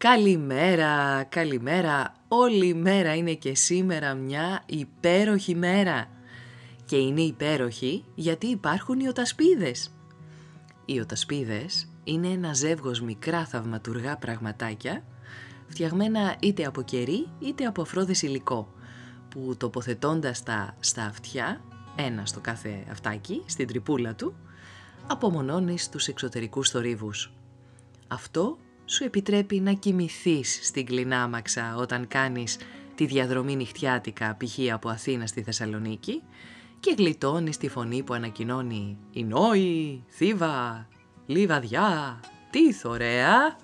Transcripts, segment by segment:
Καλημέρα, καλημέρα. Όλη η μέρα είναι και σήμερα μια υπέροχη μέρα. Και είναι υπέροχη γιατί υπάρχουν οι οτασπίδες. Οι οτασπίδες είναι ένα ζεύγος μικρά θαυματουργά πραγματάκια, φτιαγμένα είτε από κερί είτε από αφρόδες υλικό, που τοποθετώντας τα στα αυτιά, ένα στο κάθε αυτάκι, στην τρυπούλα του, απομονώνεις τους εξωτερικούς θορύβους. Αυτό σου επιτρέπει να κοιμηθείς στην κλινάμαξα όταν κάνεις τη διαδρομή νυχτιάτικα π.χ. από Αθήνα στη Θεσσαλονίκη και γλιτώνεις τη φωνή που ανακοινώνει «Η Νόη, Θήβα, Λιβαδιά, τι θωρέα!»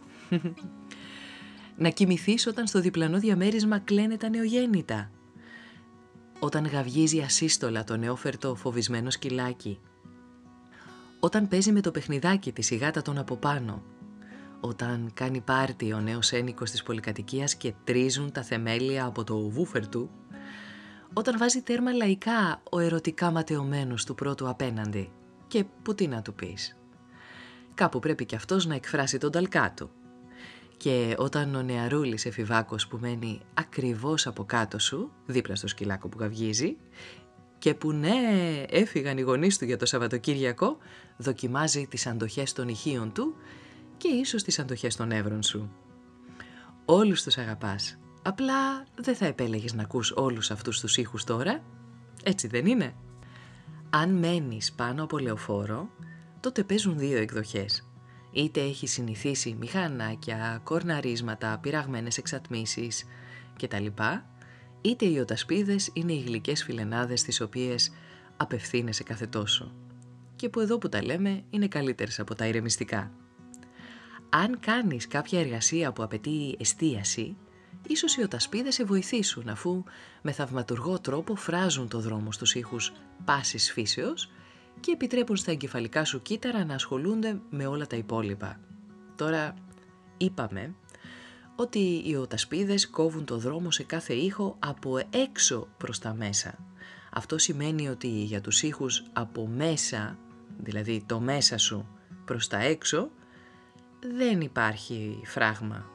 Να κοιμηθείς όταν στο διπλανό διαμέρισμα κλαίνε τα νεογέννητα. Όταν γαυγίζει ασύστολα το νεόφερτο φοβισμένο σκυλάκι. Όταν παίζει με το παιχνιδάκι τη η γάτα των από πάνω όταν κάνει πάρτι ο νέος ένικος της πολυκατοικίας και τρίζουν τα θεμέλια από το βούφερ του, όταν βάζει τέρμα λαϊκά ο ερωτικά ματαιωμένος του πρώτου απέναντι και που τι να του πεις. Κάπου πρέπει και αυτός να εκφράσει τον ταλκά του. Και όταν ο νεαρούλης εφηβάκος που μένει ακριβώς από κάτω σου, δίπλα στο σκυλάκο που καυγίζει, και που ναι έφυγαν οι γονείς του για το Σαββατοκύριακο, δοκιμάζει τις αντοχές των ηχείων του και ίσως τις αντοχές των εύρων σου. Όλους τους αγαπάς. Απλά δεν θα επέλεγες να ακούς όλους αυτούς τους ήχους τώρα. Έτσι δεν είναι; Αν μένεις πάνω από λεωφόρο, τότε παίζουν δύο εκδοχές. Είτε έχεις συνηθίσει μηχανάκια, κορναρίσματα, πειραγμένες εξατμίσεις κτλ. Είτε οι οτασπίδες είναι οι γλυκές φιλενάδες τις οποίες απευθύνεσαι κάθε τόσο. Και που εδώ που τα λέμε είναι καλύτερες από τα ηρεμιστικά αν κάνεις κάποια εργασία που απαιτεί εστίαση, ίσως οι οτασπίδες σε βοηθήσουν αφού με θαυματουργό τρόπο φράζουν το δρόμο στους ήχους πάσης φύσεως και επιτρέπουν στα εγκεφαλικά σου κύτταρα να ασχολούνται με όλα τα υπόλοιπα. Τώρα είπαμε ότι οι οτασπίδες κόβουν το δρόμο σε κάθε ήχο από έξω προς τα μέσα. Αυτό σημαίνει ότι για τους ήχους από μέσα, δηλαδή το μέσα σου προς τα έξω, δεν υπάρχει φράγμα.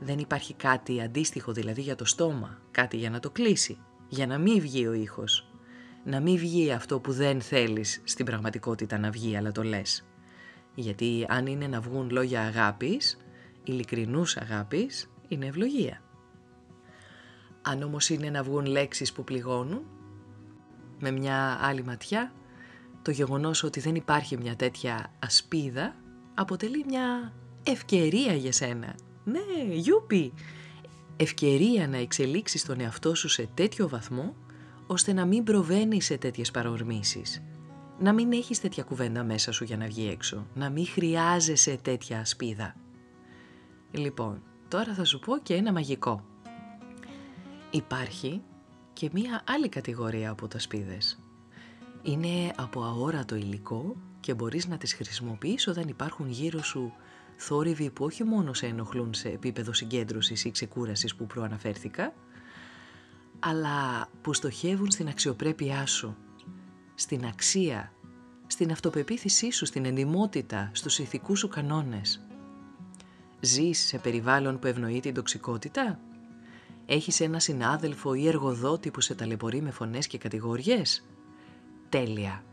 Δεν υπάρχει κάτι αντίστοιχο δηλαδή για το στόμα, κάτι για να το κλείσει, για να μην βγει ο ήχος. Να μην βγει αυτό που δεν θέλεις στην πραγματικότητα να βγει, αλλά το λες. Γιατί αν είναι να βγουν λόγια αγάπης, ειλικρινούς αγάπης, είναι ευλογία. Αν όμως είναι να βγουν λέξεις που πληγώνουν, με μια άλλη ματιά, το γεγονός ότι δεν υπάρχει μια τέτοια ασπίδα αποτελεί μια ευκαιρία για σένα. Ναι, γιούπι! Ευκαιρία να εξελίξεις τον εαυτό σου σε τέτοιο βαθμό, ώστε να μην προβαίνεις σε τέτοιες παρορμήσεις. Να μην έχεις τέτοια κουβέντα μέσα σου για να βγει έξω. Να μην χρειάζεσαι τέτοια ασπίδα. Λοιπόν, τώρα θα σου πω και ένα μαγικό. Υπάρχει και μία άλλη κατηγορία από τα σπίδες. Είναι από αόρατο υλικό και μπορείς να τις χρησιμοποιείς όταν υπάρχουν γύρω σου θόρυβοι που όχι μόνο σε ενοχλούν σε επίπεδο συγκέντρωσης ή ξεκούρασης που προαναφέρθηκα, αλλά που στοχεύουν στην αξιοπρέπειά σου, στην αξία, στην αυτοπεποίθησή σου, στην εντιμότητα, στους ηθικούς σου κανόνες. Ζεις σε περιβάλλον που ευνοεί την τοξικότητα; Έχεις ένα συνάδελφο ή εργοδότη που σε ταλαιπωρεί με φωνές και κατηγοριές; Τέλεια!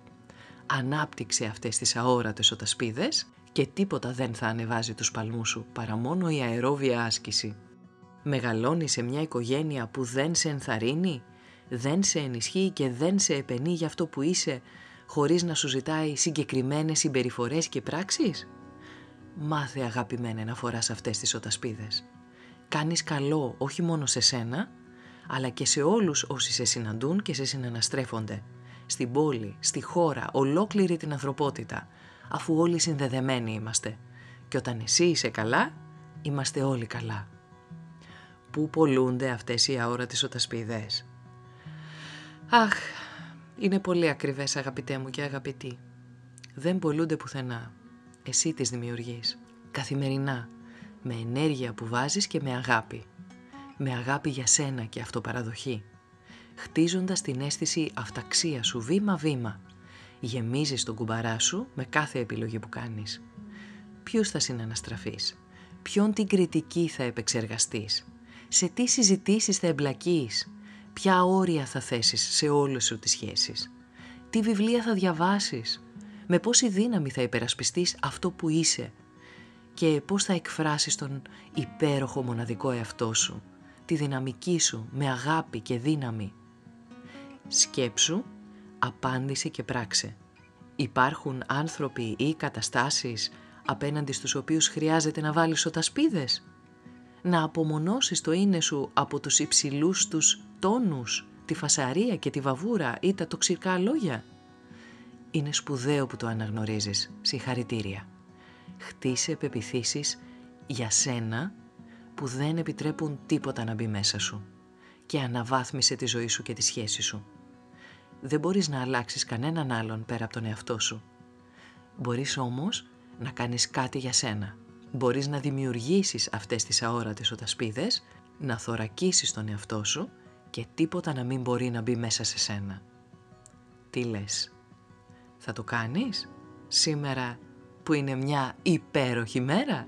Ανάπτυξε αυτές τις αόρατες οτασπίδες και τίποτα δεν θα ανεβάζει τους παλμούς σου παρά μόνο η αερόβια άσκηση. Μεγαλώνει σε μια οικογένεια που δεν σε ενθαρρύνει, δεν σε ενισχύει και δεν σε επενεί για αυτό που είσαι χωρίς να σου ζητάει συγκεκριμένες συμπεριφορές και πράξεις; Μάθε αγαπημένε να φοράς αυτές τις οτασπίδες. Κάνεις καλό όχι μόνο σε σένα, αλλά και σε όλους όσοι σε συναντούν και σε συναναστρέφονται. Στην πόλη, στη χώρα, ολόκληρη την ανθρωπότητα, αφού όλοι συνδεδεμένοι είμαστε. Και όταν εσύ είσαι καλά, είμαστε όλοι καλά. Πού πολλούνται αυτές οι αόρατες οτασπίδες; Αχ, είναι πολύ ακριβές αγαπητέ μου και αγαπητοί. Δεν πολλούνται πουθενά. Εσύ τις δημιουργείς. Καθημερινά. Με ενέργεια που βάζεις και με αγάπη. Με αγάπη για σένα και αυτοπαραδοχή. Χτίζοντας την αίσθηση αυταξία σου βήμα-βήμα. Γεμίζεις τον κουμπαρά σου με κάθε επιλογή που κάνεις. Ποιους θα συναναστραφείς; Ποιον την κριτική θα επεξεργαστείς; Σε τι συζητήσεις θα εμπλακείς; Ποια όρια θα θέσεις σε όλες σου τις σχέσεις; Τι βιβλία θα διαβάσεις; Με πόση δύναμη θα υπερασπιστείς αυτό που είσαι; Και πώς θα εκφράσεις τον υπέροχο μοναδικό εαυτό σου. Τη δυναμική σου με αγάπη και δύναμη; Σκέψου, απάντησε και πράξε. Υπάρχουν άνθρωποι ή καταστάσεις απέναντι στους οποίους χρειάζεται να βάλεις οτασπίδες. Να απομονώσεις το είναι σου από τους υψηλούς τους τόνους, τη φασαρία και τη βαβούρα ή τα τοξικά λόγια. Είναι σπουδαίο που το αναγνωρίζεις. Συγχαρητήρια. Χτίσε πεπιθήσεις για σένα που δεν επιτρέπουν τίποτα να μπει μέσα σου και αναβάθμισε τη ζωή σου και τη σχέση σου. Δεν μπορείς να αλλάξεις κανέναν άλλον πέρα από τον εαυτό σου. Μπορείς όμως να κάνεις κάτι για σένα. Μπορείς να δημιουργήσεις αυτές τις αόρατες οτασπίδες, να θωρακίσεις τον εαυτό σου και τίποτα να μην μπορεί να μπει μέσα σε σένα. Τι λες, θα το κάνεις; Σήμερα που είναι μια υπέροχη μέρα;